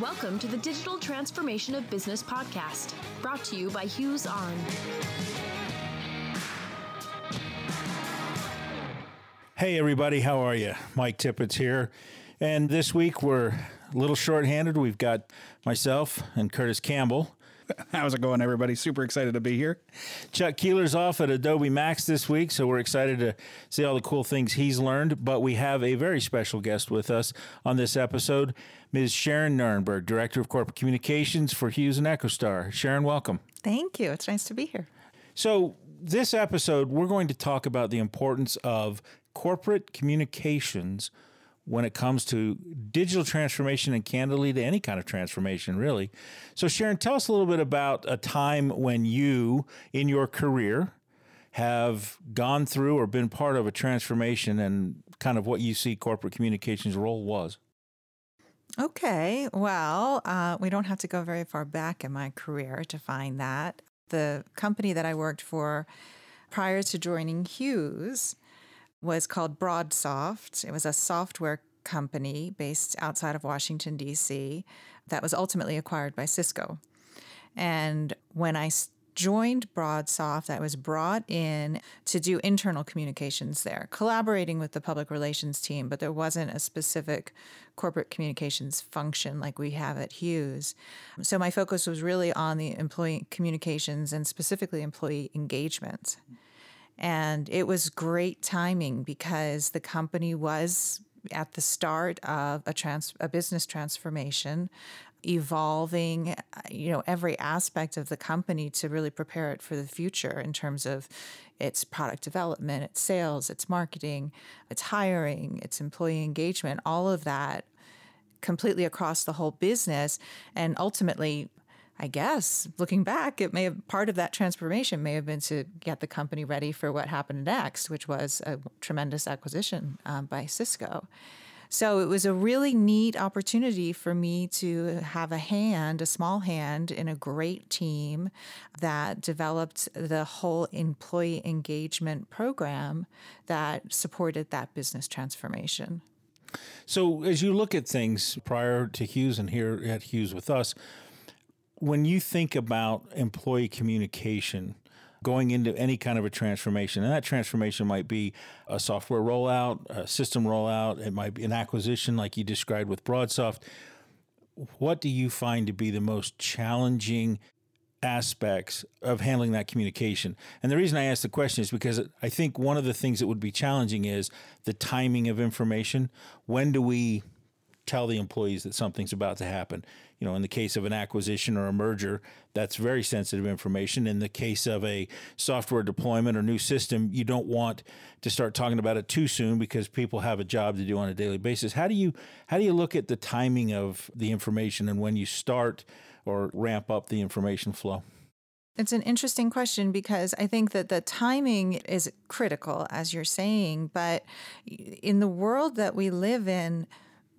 Welcome to the Digital Transformation of Business podcast, brought to you by Hughes On. Hey, everybody, how are you? Mike Tippett's here. And this week we're a little short-handed. We've got myself and Curtis Campbell. How's it going, everybody? Super excited to be here. Chuck Keeler's off at Adobe Max this week, so we're excited to see all the cool things he's learned. But we have a very special guest with us on this episode, Ms. Sharyn Nerenberg, Director of Corporate Communications for Hughes and EchoStar. Sharon, welcome. Thank you. It's nice to be here. So, this episode, we're going to talk about the importance of corporate communications when it comes to digital transformation and candidly to any kind of transformation, really. So, Sharyn, tell us a little bit about a time when you, in your career, have gone through or been part of a transformation and kind of what you see corporate communications role was. Okay, well, uh, we don't have to go very far back in my career to find that. The company that I worked for prior to joining Hughes was called Broadsoft. It was a software company based outside of Washington, D.C., that was ultimately acquired by Cisco. And when I joined Broadsoft, I was brought in to do internal communications there, collaborating with the public relations team, but there wasn't a specific corporate communications function like we have at Hughes. So my focus was really on the employee communications and specifically employee engagement. And it was great timing because the company was at the start of a trans a business transformation evolving uh, you know every aspect of the company to really prepare it for the future in terms of its product development its sales its marketing its hiring its employee engagement all of that completely across the whole business. And ultimately I guess looking back, it may have part of that transformation may have been to get the company ready for what happened next, which was a tremendous acquisition um, by Cisco. So it was a really neat opportunity for me to have a hand, a small hand, in a great team that developed the whole employee engagement program that supported that business transformation. So, as you look at things prior to Hughes and here at Hughes with us, when you think about employee communication, going into any kind of a transformation, and that transformation might be a software rollout, a system rollout, it might be an acquisition like you described with Broadsoft. What do you find to be the most challenging aspects of handling that communication? And the reason I ask the question is because I think one of the things that would be challenging is the timing of information. When do we tell the employees that something's about to happen. You know, in the case of an acquisition or a merger, that's very sensitive information. In the case of a software deployment or new system, you don't want to start talking about it too soon because people have a job to do on a daily basis. How do you how do you look at the timing of the information and when you start or ramp up the information flow? It's an interesting question because I think that the timing is critical, as you're saying. But in the world that we live in,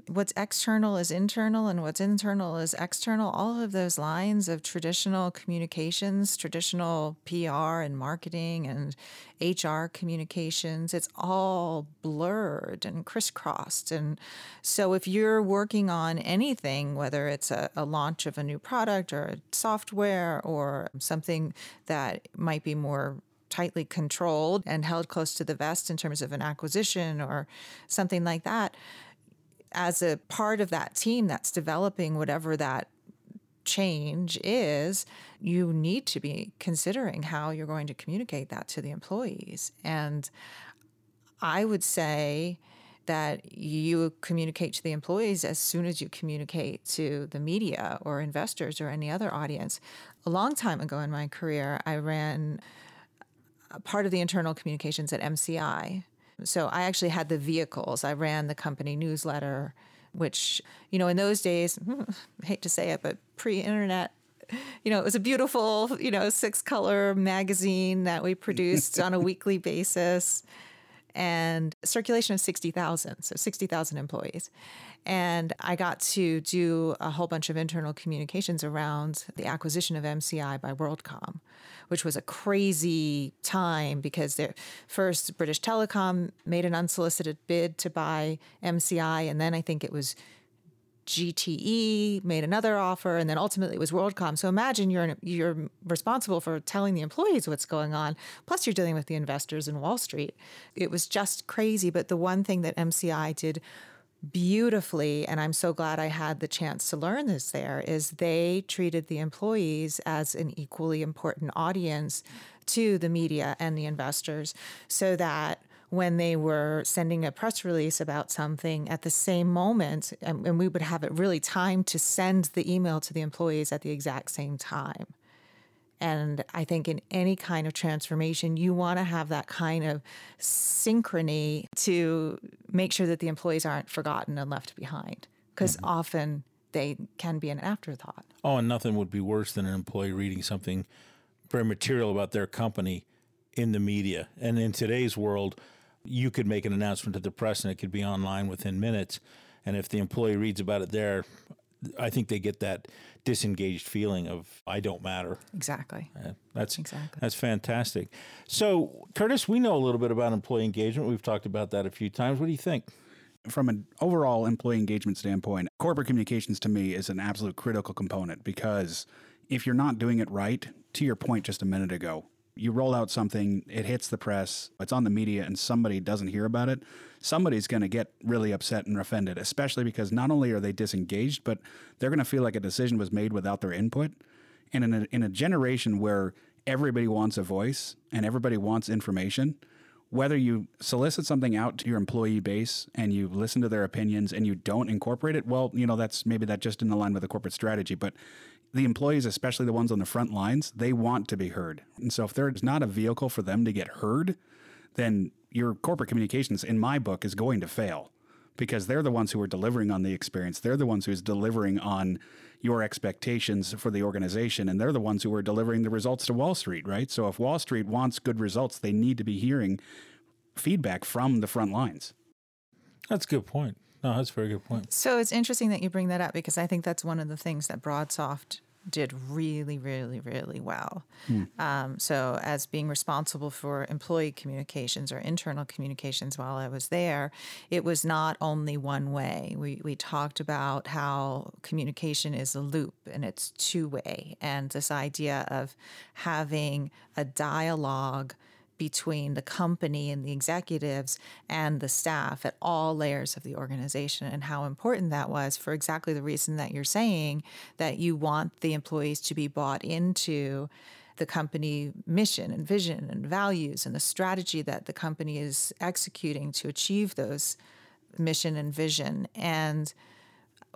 what's external is internal and what's internal is external. All of those lines of traditional communications, traditional PR and marketing and HR communications, it's all blurred and crisscrossed. And so if you're working on anything, whether it's a, a launch of a new product or a software or something that might be more tightly controlled and held close to the vest in terms of an acquisition or something like that, as a part of that team that's developing whatever that change is, you need to be considering how you're going to communicate that to the employees. And I would say that you communicate to the employees as soon as you communicate to the media or investors or any other audience. A long time ago in my career, I ran part of the internal communications at MCI so I actually had the vehicles. I ran the company newsletter, which, you know, in those days, I hate to say it, but pre internet, you know, it was a beautiful, you know, six color magazine that we produced on a weekly basis and circulation of 60,000, so 60,000 employees. And I got to do a whole bunch of internal communications around the acquisition of MCI by WorldCom, which was a crazy time because first British Telecom made an unsolicited bid to buy MCI, and then I think it was GTE made another offer, and then ultimately it was WorldCom. So imagine you're you're responsible for telling the employees what's going on. Plus, you're dealing with the investors in Wall Street. It was just crazy. But the one thing that MCI did beautifully, and I'm so glad I had the chance to learn this there, is they treated the employees as an equally important audience to the media and the investors, so that when they were sending a press release about something at the same moment, and, and, we would have it really timed to send the email to the employees at the exact same time. And I think in any kind of transformation, you want to have that kind of synchrony to make sure that the employees aren't forgotten and left behind, because mm-hmm. often they can be an afterthought. Oh, and nothing would be worse than an employee reading something very material about their company in the media. And in today's world, you could make an announcement to the press and it could be online within minutes. And if the employee reads about it there, I think they get that disengaged feeling of I don't matter. Exactly. Yeah, that's exactly that's fantastic. So, Curtis, we know a little bit about employee engagement. We've talked about that a few times. What do you think? From an overall employee engagement standpoint, corporate communications to me is an absolute critical component because if you're not doing it right, to your point just a minute ago, you roll out something, it hits the press, it's on the media, and somebody doesn't hear about it, somebody's going to get really upset and offended, especially because not only are they disengaged, but they're going to feel like a decision was made without their input. And in a, in a generation where everybody wants a voice and everybody wants information, whether you solicit something out to your employee base and you listen to their opinions and you don't incorporate it, well, you know, that's maybe that just in the line with the corporate strategy. But the employees, especially the ones on the front lines, they want to be heard. And so if there's not a vehicle for them to get heard, then your corporate communications, in my book, is going to fail because they're the ones who are delivering on the experience. They're the ones who's delivering on your expectations for the organization, and they're the ones who are delivering the results to Wall Street, right? So if Wall Street wants good results, they need to be hearing feedback from the front lines. That's a good point. No, that's a very good point. So it's interesting that you bring that up because I think that's one of the things that Broadsoft did really, really, really well. Mm. Um, so, as being responsible for employee communications or internal communications while I was there, it was not only one way. We, we talked about how communication is a loop and it's two way, and this idea of having a dialogue between the company and the executives and the staff at all layers of the organization and how important that was for exactly the reason that you're saying that you want the employees to be bought into the company mission and vision and values and the strategy that the company is executing to achieve those mission and vision. And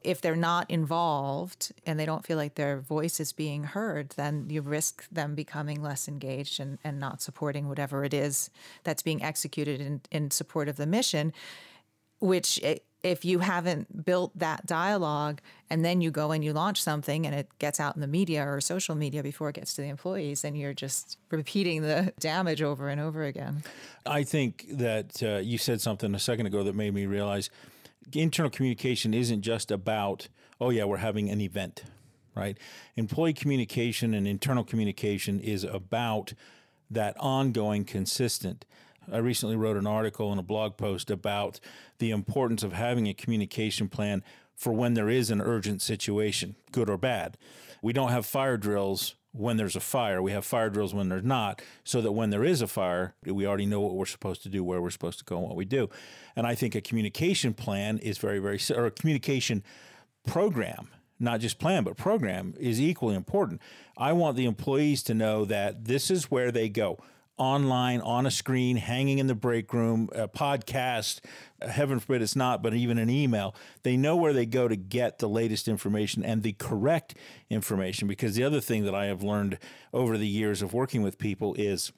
if they're not involved and they don't feel like their voice is being heard, then you risk them becoming less engaged and, and not supporting whatever it is that's being executed in, in support of the mission, which if you haven't built that dialogue and then you go and you launch something and it gets out in the media or social media before it gets to the employees, then you're just repeating the damage over and over again. I think that uh, you said something a second ago that made me realize – internal communication isn't just about, oh, yeah, we're having an event, right? Employee communication and internal communication is about that ongoing, consistent. I recently wrote an article and a blog post about the importance of having a communication plan for when there is an urgent situation, good or bad. We don't have fire drills when there's a fire. We have fire drills when there's not, so that when there is a fire, we already know what we're supposed to do, where we're supposed to go, and what we do. And I think a communication plan is very, very, or a communication program, not just plan, but program is equally important. I want the employees to know that this is where they go online, on a screen, hanging in the break room, a podcast, heaven forbid it's not, but even an email. They know where they go to get the latest information and the correct information. Because the other thing that I have learned over the years of working with people is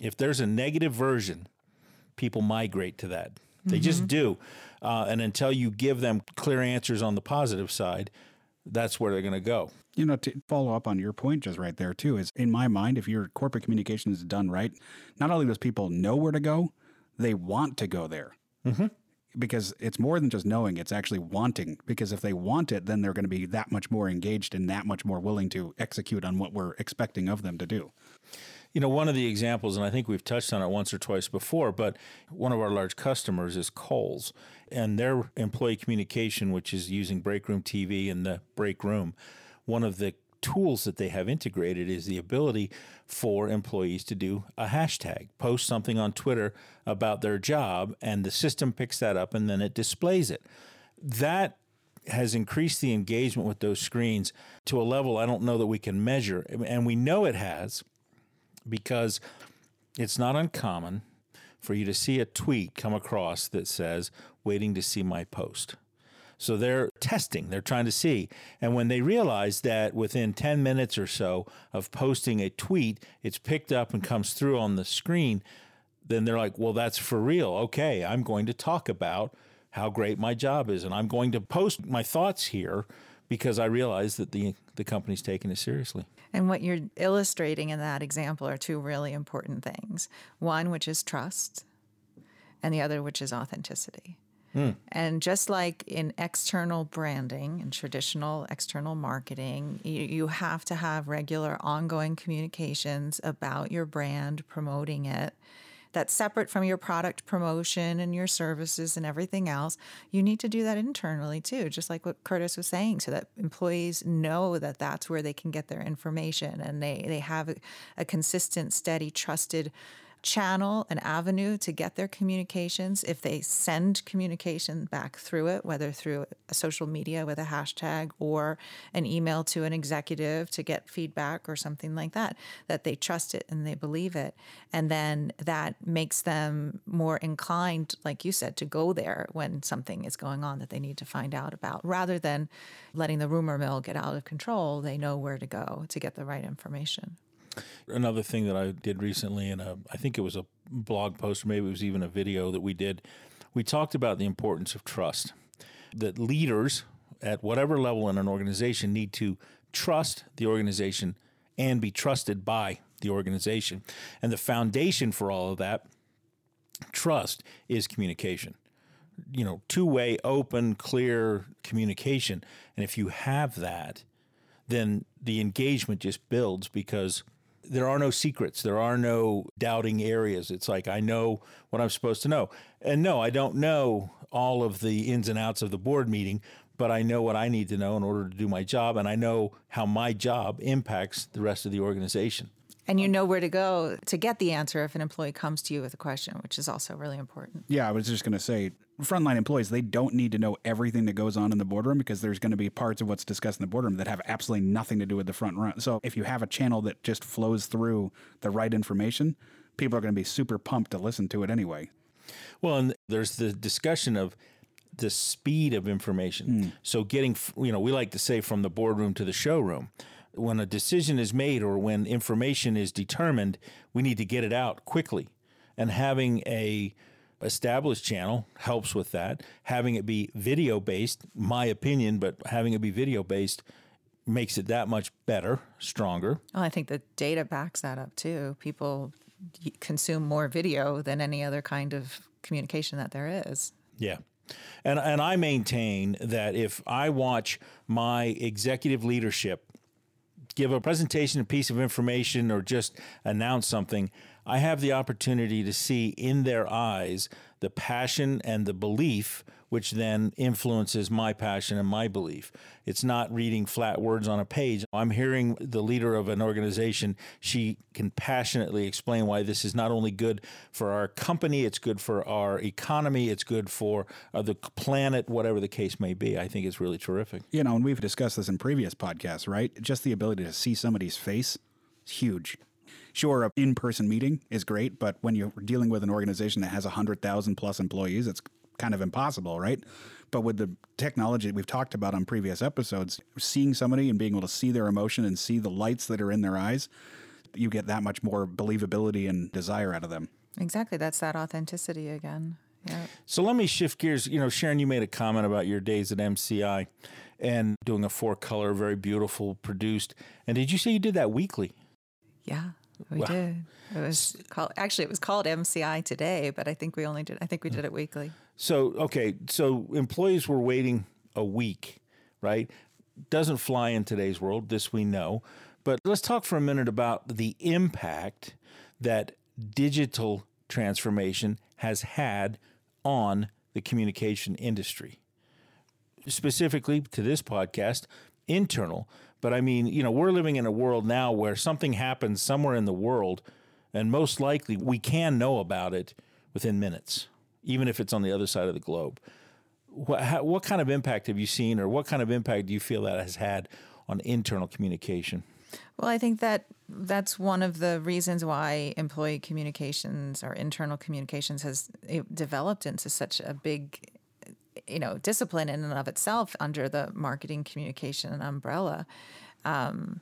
if there's a negative version, people migrate to that. They mm-hmm. just do. Uh, and until you give them clear answers on the positive side, that's where they're going to go. You know, to follow up on your point just right there, too, is in my mind, if your corporate communication is done right, not only does people know where to go, they want to go there. Mm-hmm. Because it's more than just knowing, it's actually wanting. Because if they want it, then they're going to be that much more engaged and that much more willing to execute on what we're expecting of them to do. You know, one of the examples, and I think we've touched on it once or twice before, but one of our large customers is Kohl's, and their employee communication, which is using break room TV in the break room, one of the tools that they have integrated is the ability for employees to do a hashtag, post something on Twitter about their job, and the system picks that up and then it displays it. That has increased the engagement with those screens to a level I don't know that we can measure. And we know it has because it's not uncommon for you to see a tweet come across that says, waiting to see my post. So they're testing, they're trying to see. And when they realize that within 10 minutes or so of posting a tweet, it's picked up and comes through on the screen, then they're like, well, that's for real. Okay, I'm going to talk about how great my job is. And I'm going to post my thoughts here because I realize that the, the company's taking it seriously. And what you're illustrating in that example are two really important things one, which is trust, and the other, which is authenticity. Mm. And just like in external branding and traditional external marketing, you, you have to have regular ongoing communications about your brand, promoting it that's separate from your product promotion and your services and everything else. You need to do that internally too, just like what Curtis was saying, so that employees know that that's where they can get their information and they, they have a, a consistent, steady, trusted channel, an avenue to get their communications. If they send communication back through it, whether through social media with a hashtag or an email to an executive to get feedback or something like that, that they trust it and they believe it. And then that makes them more inclined, like you said, to go there when something is going on that they need to find out about rather than letting the rumor mill get out of control. They know where to go to get the right information. Another thing that I did recently, and uh, I think it was a blog post, or maybe it was even a video that we did, we talked about the importance of trust. That leaders at whatever level in an organization need to trust the organization and be trusted by the organization. And the foundation for all of that trust is communication. You know, two way, open, clear communication. And if you have that, then the engagement just builds because there are no secrets. There are no doubting areas. It's like I know what I'm supposed to know. And no, I don't know all of the ins and outs of the board meeting, but I know what I need to know in order to do my job. And I know how my job impacts the rest of the organization. And you know where to go to get the answer if an employee comes to you with a question, which is also really important. Yeah, I was just going to say frontline employees, they don't need to know everything that goes on in the boardroom because there's going to be parts of what's discussed in the boardroom that have absolutely nothing to do with the front room. So if you have a channel that just flows through the right information, people are going to be super pumped to listen to it anyway. Well, and there's the discussion of the speed of information. Mm. So getting, you know, we like to say from the boardroom to the showroom. When a decision is made or when information is determined, we need to get it out quickly. And having a established channel helps with that. Having it be video based, my opinion, but having it be video based makes it that much better, stronger. Well, I think the data backs that up too. People consume more video than any other kind of communication that there is. Yeah. And and I maintain that if I watch my executive leadership give a presentation, a piece of information, or just announce something, I have the opportunity to see in their eyes the passion and the belief, which then influences my passion and my belief. It's not reading flat words on a page. I'm hearing the leader of an organization. She can passionately explain why this is not only good for our company, it's good for our economy, it's good for uh, the planet, whatever the case may be. I think it's really terrific. You know, and we've discussed this in previous podcasts, right? Just the ability to see somebody's face is huge sure, an in person meeting is great, but when you're dealing with an organization that has 100,000 plus employees, it's kind of impossible, right? But with the technology that we've talked about on previous episodes, seeing somebody and being able to see their emotion and see the lights that are in their eyes, you get that much more believability and desire out of them. Exactly. That's that authenticity again. Yeah. So let me shift gears. You know, Sharyn, you made a comment about your days at MCI and doing a four color, very beautiful, produced. And did you say you did that weekly? Yeah. We wow. did. It was called actually it was called MCI today, but I think we only did I think we did it weekly. So okay, so employees were waiting a week, right? Doesn't fly in today's world, this we know. But let's talk for a minute about the impact that digital transformation has had on the communication industry. Specifically to this podcast, internal. But I mean, you know, we're living in a world now where something happens somewhere in the world, and most likely we can know about it within minutes, even if it's on the other side of the globe. What, how, what kind of impact have you seen, or what kind of impact do you feel that has had on internal communication? Well, I think that that's one of the reasons why employee communications or internal communications has developed into such a big you know discipline in and of itself under the marketing communication umbrella um,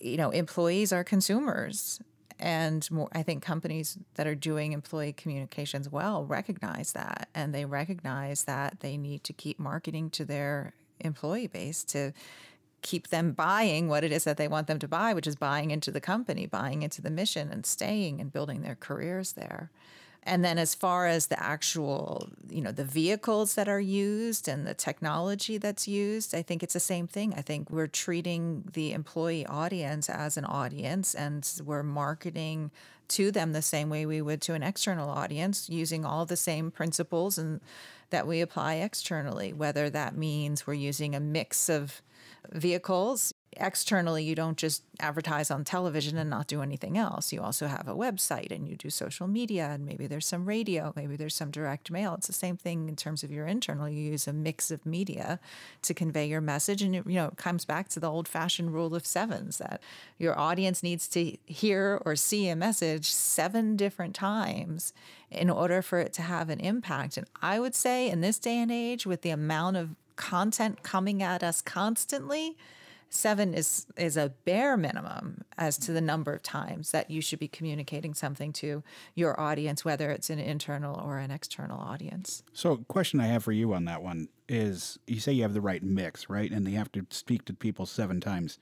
you know employees are consumers and more, I think companies that are doing employee communications well recognize that, and they recognize that they need to keep marketing to their employee base to keep them buying what it is that they want them to buy, which is buying into the company, buying into the mission, and staying and building their careers there. And then as far as the actual, you know, the vehicles that are used and the technology that's used, I think it's the same thing. I think we're treating the employee audience as an audience and we're marketing to them the same way we would to an external audience using all the same principles and that we apply externally, whether that means we're using a mix of vehicles externally you don't just advertise on television and not do anything else. You also have a website and you do social media and maybe there's some radio maybe there's some direct mail. It's the same thing in terms of your internal. You use a mix of media to convey your message and it, you know it comes back to the old fashioned rule of sevens that your audience needs to hear or see a message seven different times in order for it to have an impact. And i would say in this day and age with the amount of content coming at us constantly seven is is a bare minimum as to the number of times that you should be communicating something to your audience whether it's an internal or an external audience. So question i have for you on that one is you say you have the right mix right? And you have to speak to people seven times.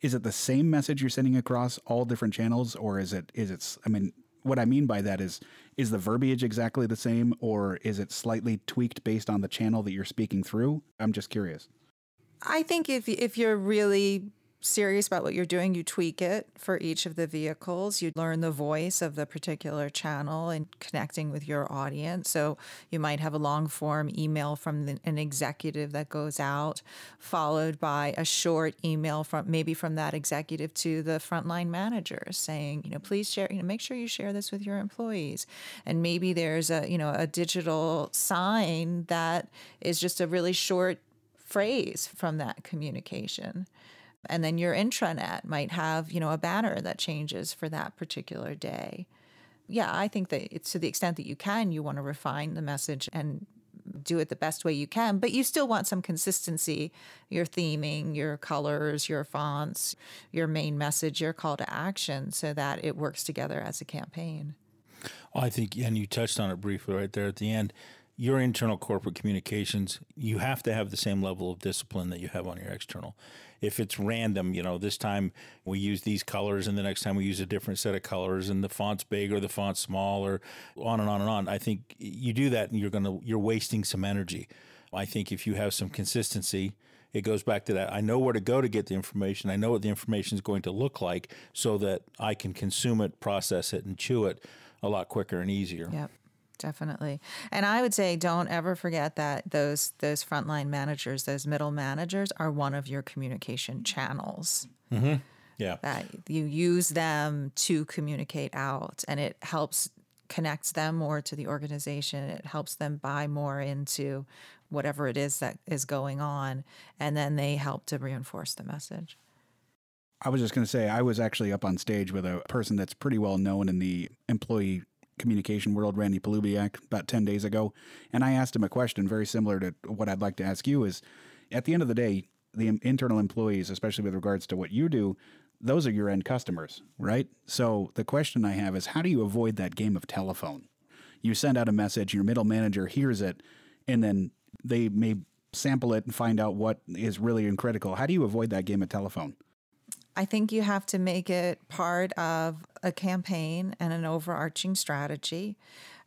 Is it the same message you're sending across all different channels or is it is it i mean what i mean by that is is the verbiage exactly the same or is it slightly tweaked based on the channel that you're speaking through? I'm just curious I think if if you're really serious about what you're doing, you tweak it for each of the vehicles. You learn the voice of the particular channel and connecting with your audience. So you might have a long form email from the, an executive that goes out, followed by a short email from maybe from that executive to the frontline managers saying, you know, please share, you know, make sure you share this with your employees. And maybe there's a, you know, a digital sign that is just a really short phrase from that communication. And then your intranet might have, you know, a banner that changes for that particular day. Yeah, I think that it's to the extent that you can, you want to refine the message and do it the best way you can, but you still want some consistency, your theming, your colors, your fonts, your main message, your call to action so that it works together as a campaign. I think, and you touched on it briefly right there at the end your internal corporate communications, you have to have the same level of discipline that you have on your external. If it's random, you know, this time we use these colors and the next time we use a different set of colors and the font's big or the font's small or on and on and on. I think you do that and you're going to you're wasting some energy. I think if you have some consistency, it goes back to that. I know where to go to get the information. I know what the information is going to look like so that I can consume it, process it, and chew it a lot quicker and easier. Definitely. And I would say don't ever forget that those those frontline managers, those middle managers are one of your communication channels. Mm-hmm. Yeah. That you use them to communicate out and it helps connects them more to the organization. It helps them buy more into whatever it is that is going on and then they help to reinforce the message. I was just going to say, I was actually up on stage with a person that's pretty well known in the employee communication world, Randy Polubiak, about 10 days ago. And I asked him a question very similar to what I'd like to ask you is at the end of the day, the internal employees, especially with regards to what you do, those are your end customers, right? So the question I have is how do you avoid that game of telephone? You send out a message, your middle manager hears it, and then they may sample it and find out what is really critical. How do you avoid that game of telephone? I think you have to make it part of a campaign and an overarching strategy.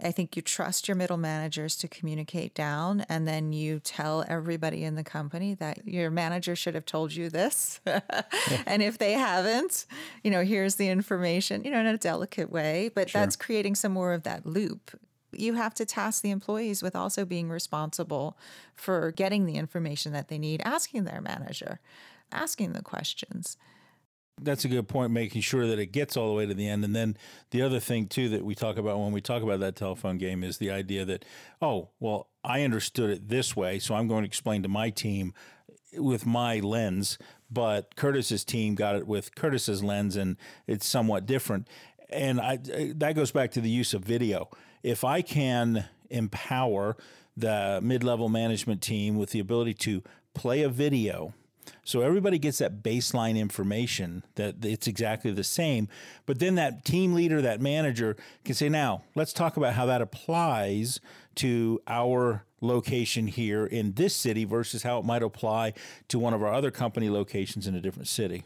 I think you trust your middle managers to communicate down, and then you tell everybody in the company that your manager should have told you this. and if they haven't, you know, here's the information, you know, in a delicate way, but sure. that's creating some more of that loop you have to task the employees with also being responsible for getting the information that they need, asking their manager, asking the questions. That's a good point, making sure that it gets all the way to the end. And then the other thing, too, that we talk about when we talk about that telephone game is the idea that, oh, well, I understood it this way, so I'm going to explain to my team with my lens, but Curtis's team got it with Curtis's lens, and it's somewhat different. And I, that goes back to the use of video. If I can empower the mid level management team with the ability to play a video so everybody gets that baseline information that it's exactly the same. But then that team leader, that manager can say, now let's talk about how that applies to our location here in this city versus how it might apply to one of our other company locations in a different city.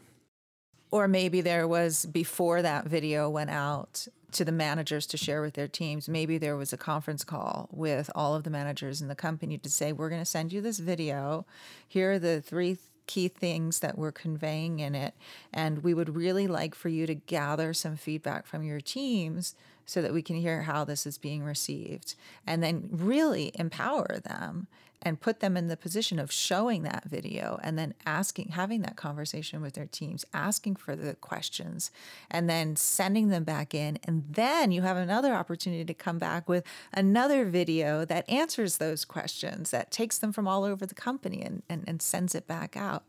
Or maybe there was before that video went out to the managers to share with their teams. Maybe there was a conference call with all of the managers in the company to say, We're going to send you this video. Here are the three key things that we're conveying in it. And we would really like for you to gather some feedback from your teams so that we can hear how this is being received and then really empower them and put them in the position of showing that video and then asking having that conversation with their teams asking for the questions and then sending them back in. And then you have another opportunity to come back with another video that answers those questions that takes them from all over the company and, and, and sends it back out.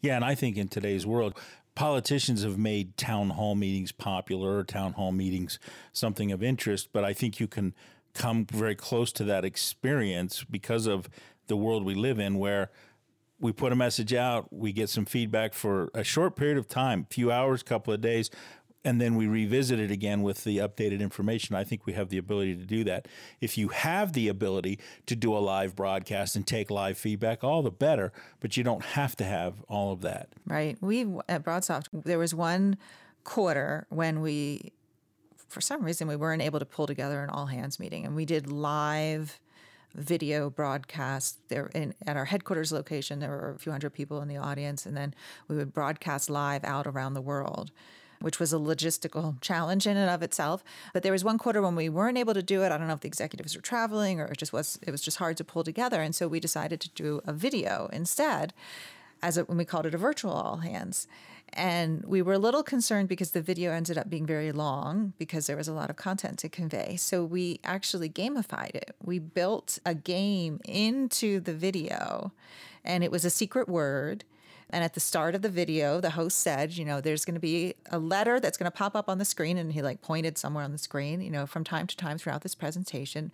Yeah and i think in today's world politicians have made town hall meetings popular, town hall meetings something of interest, but I think you can come very close to that experience because of the world we live in where we put a message out, we get some feedback for a short period of time, few hours, couple of days, and then we revisit it again with the updated information. I think we have the ability to do that. If you have the ability to do a live broadcast and take live feedback, all the better, but you don't have to have all of that. Right. We at Broadsoft, there was one quarter when we for some reason we weren't able to pull together an all hands meeting and we did live video broadcast there in, at our headquarters location. There were a few hundred people in the audience and then we would broadcast live out around the world which was a logistical challenge in and of itself. But there was one quarter when we weren't able to do it. I don't know if the executives were traveling or it just was it was just hard to pull together. And so we decided to do a video instead as a, when we called it a virtual all hands and we were a little concerned because the video ended up being very long because there was a lot of content to convey. So we actually gamified it. We built a game into the video, and it was a secret word. And at the start of the video, the host said, you know, there's going to be a letter that's going to pop up on the screen. And he like pointed somewhere on the screen, you know, from time to time throughout this presentation.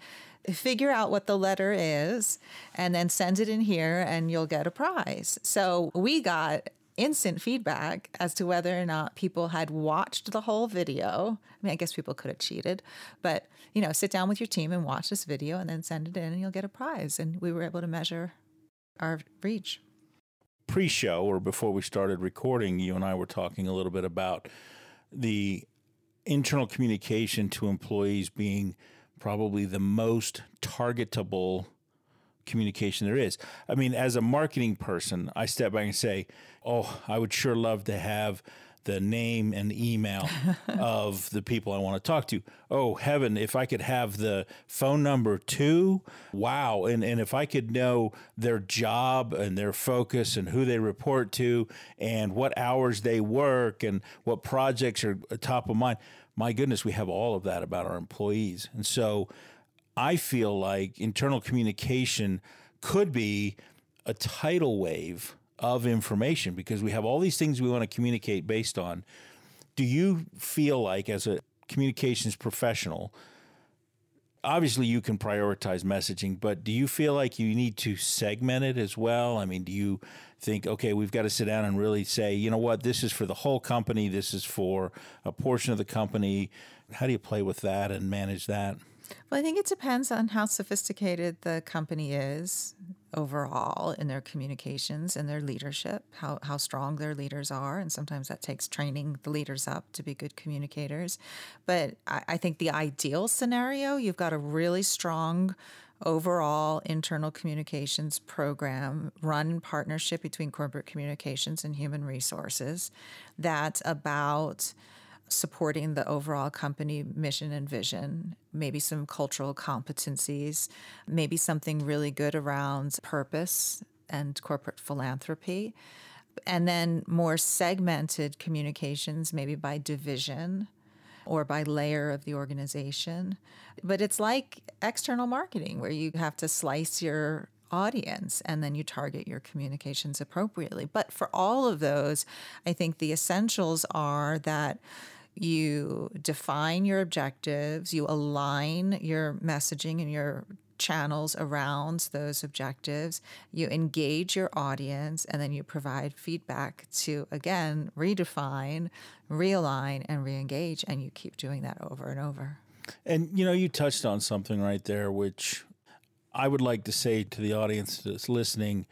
Figure out what the letter is and then send it in here and you'll get a prize. So we got instant feedback as to whether or not people had watched the whole video. I mean, I guess people could have cheated, but you know, sit down with your team and watch this video and then send it in and you'll get a prize. And we were able to measure our reach. Pre show or before we started recording, you and I were talking a little bit about the internal communication to employees being probably the most targetable communication there is. I mean, as a marketing person, I step back and say, "Oh, I would sure love to have the name and email of the people I want to talk to. Oh, heaven, if I could have the phone number too. Wow. And and if I could know their job and their focus and who they report to and what hours they work and what projects are top of mind. My goodness, we have all of that about our employees. And so I feel like internal communication could be a tidal wave of information because we have all these things we want to communicate based on. Do you feel like, as a communications professional, obviously you can prioritize messaging, but do you feel like you need to segment it as well? I mean, do you think, okay, we've got to sit down and really say, you know what, this is for the whole company, this is for a portion of the company? How do you play with that and manage that? Well, I think it depends on how sophisticated the company is. overall in their communications and their leadership, how, how strong their leaders are. And sometimes that takes training the leaders up to be good communicators. But I, I think the ideal scenario, you've got a really strong overall internal communications program run in partnership between corporate communications and human resources that's about supporting the overall company mission and vision, maybe some cultural competencies, maybe something really good around purpose and corporate philanthropy, and then more segmented communications, maybe by division or by layer of the organization. But it's like external marketing where you have to slice your audience and then you target your communications appropriately. But for all of those, I think the essentials are that you define your objectives, you align your messaging and your channels around those objectives, you engage your audience, and then you provide feedback to, again, redefine, realign, and re engage. And you keep doing that over and over. And, you know, you touched on something right there, which I would like to say to the audience that's listening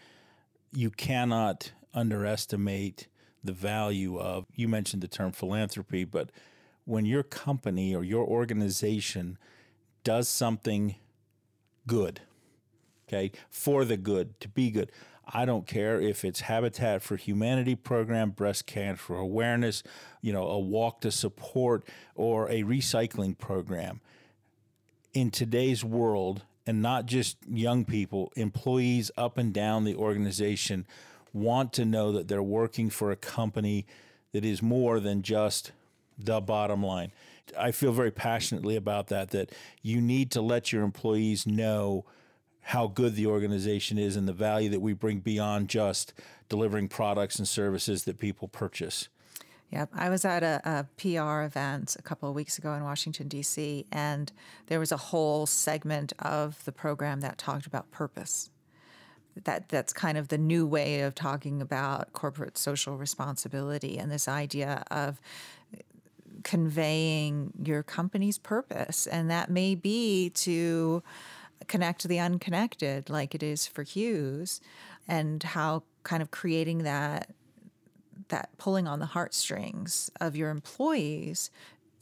you cannot underestimate the value of, you mentioned the term philanthropy, but when your company or your organization does something good, okay, for the good, to be good. I don't care if it's Habitat for Humanity program, breast cancer awareness, you know, a walk to support, or a recycling program. In today's world, and not just young people, employees up and down the organization want to know that they're working for a company that is more than just the bottom line. I feel very passionately about that, that you need to let your employees know how good the organization is and the value that we bring beyond just delivering products and services that people purchase. Yep. I was at a, a, PR event a couple of weeks ago in Washington, D.C., and there was a whole segment of the program that talked about purpose that that's kind of the new way of talking about corporate social responsibility and this idea of conveying your company's purpose and that may be to connect the unconnected like it is for Hughes and how kind of creating that that pulling on the heartstrings of your employees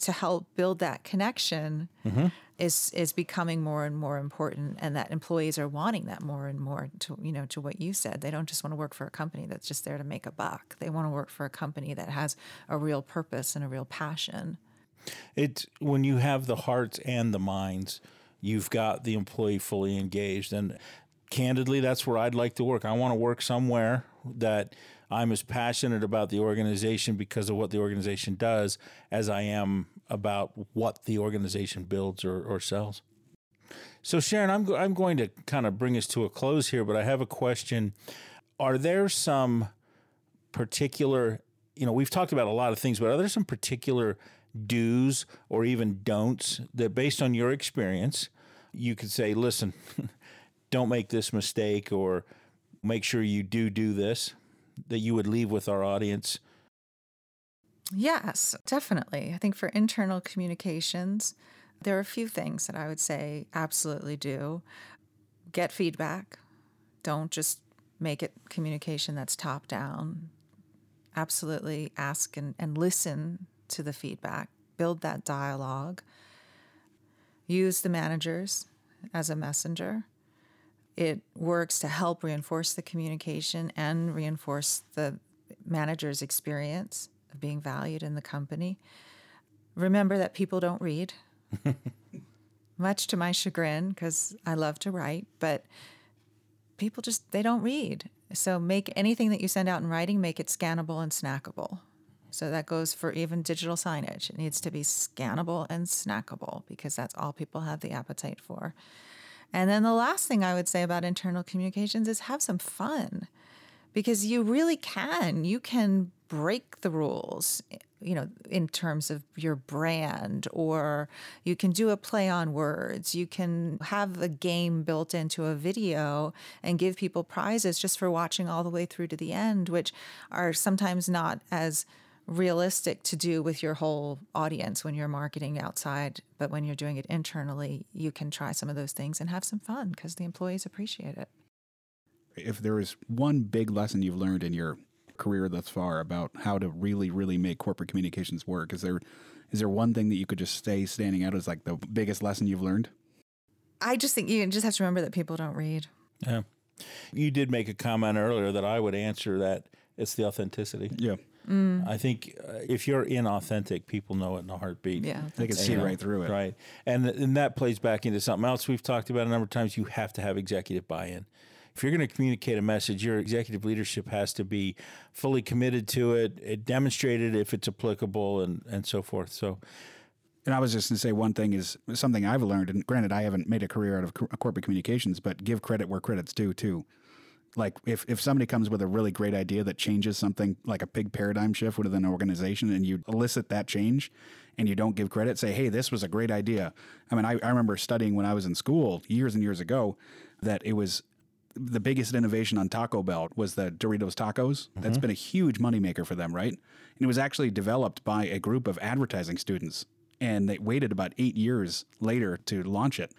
to help build that connection mm-hmm. is is becoming more and more important and that employees are wanting that more and more to you know to what you said. They don't just want to work for a company that's just there to make a buck. They want to work for a company that has a real purpose and a real passion. It's when you have the hearts and the minds you've got the employee fully engaged and candidly that's where I'd like to work. I want to work somewhere that I'm as passionate about the organization because of what the organization does as I am about what the organization builds or, or sells. So, Sharyn, I'm, I'm going to kind of bring us to a close here, but I have a question. Are there some particular, you know, we've talked about a lot of things, but are there some particular do's or even don'ts that, based on your experience, you could say, listen, don't make this mistake or make sure you do do this? That you would leave with our audience? Yes, definitely. I think for internal communications, there are a few things that I would say absolutely do. Get feedback. Don't just make it communication that's top down. Absolutely ask and, and listen to the feedback, build that dialogue. Use the managers as a messenger it works to help reinforce the communication and reinforce the manager's experience of being valued in the company. Remember that people don't read, much to my chagrin, because I love to write, but people just they don't read. So make anything that you send out in writing, make it scannable and snackable. So that goes for even digital signage. It needs to be scannable and snackable because that's all people have the appetite for. And then the last thing I would say about internal communications is have some fun because you really can. You can break the rules, you know, in terms of your brand, or you can do a play on words. You can have a game built into a video and give people prizes just for watching all the way through to the end, which are sometimes not as realistic to do with your whole audience when you're marketing outside, but when you're doing it internally, you can try some of those things and have some fun because the employees appreciate it. if there is one big lesson you've learned in your career thus far about how to really, really make corporate communications work, is there is there one thing that you could just stay standing out as like the biggest lesson you've learned? I just think you just have to remember that people don't read. Yeah. You did make a comment earlier that I would answer that it's the authenticity. Yeah. I think uh, if you're inauthentic, people know it in a heartbeat. Yeah. They can see right through it. Right. And, and that plays back into something else we've talked about a number of times. You have to have executive buy in. If you're going to communicate a message, your executive leadership has to be fully committed to it, it demonstrated if it's applicable, and, and so forth. So, And I was just going to say one thing is something I've learned, and granted, I haven't made a career out of co- corporate communications, but give credit where credit's due too. Like if, if somebody comes with a really great idea that changes something like a big paradigm shift within an organization and you elicit that change and you don't give credit, say, hey, this was a great idea. I mean, I, I remember studying when I was in school years and years ago that it was the biggest innovation on Taco Bell was the Doritos tacos. That's mm-hmm. been a huge moneymaker for them, right? And it was actually developed by a group of advertising students. And they waited about eight years later to launch it.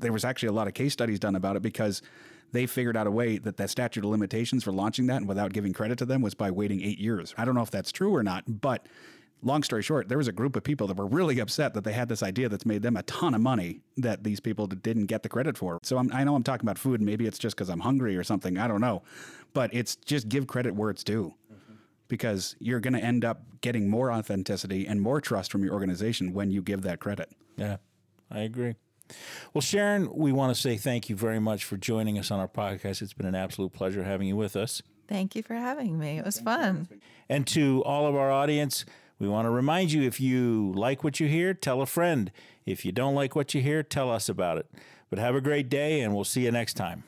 There was actually a lot of case studies done about it because they figured out a way that the statute of limitations for launching that and without giving credit to them was by waiting eight years. I don't know if that's true or not, but long story short, there was a group of people that were really upset that they had this idea that's made them a ton of money that these people didn't get the credit for. So I'm, I know I'm talking about food, and maybe it's just because I'm hungry or something. I don't know, but it's just give credit where it's due, because you're going to end up getting more authenticity and more trust from your organization when you give that credit. yeah, I agree. Well, Sharyn, we want to say thank you very much for joining us on our podcast. It's been an absolute pleasure having you with us. Thank you for having me. It was fun. And to all of our audience, we want to remind you if you like what you hear, tell a friend. If you don't like what you hear, tell us about it. But have a great day, and we'll see you next time.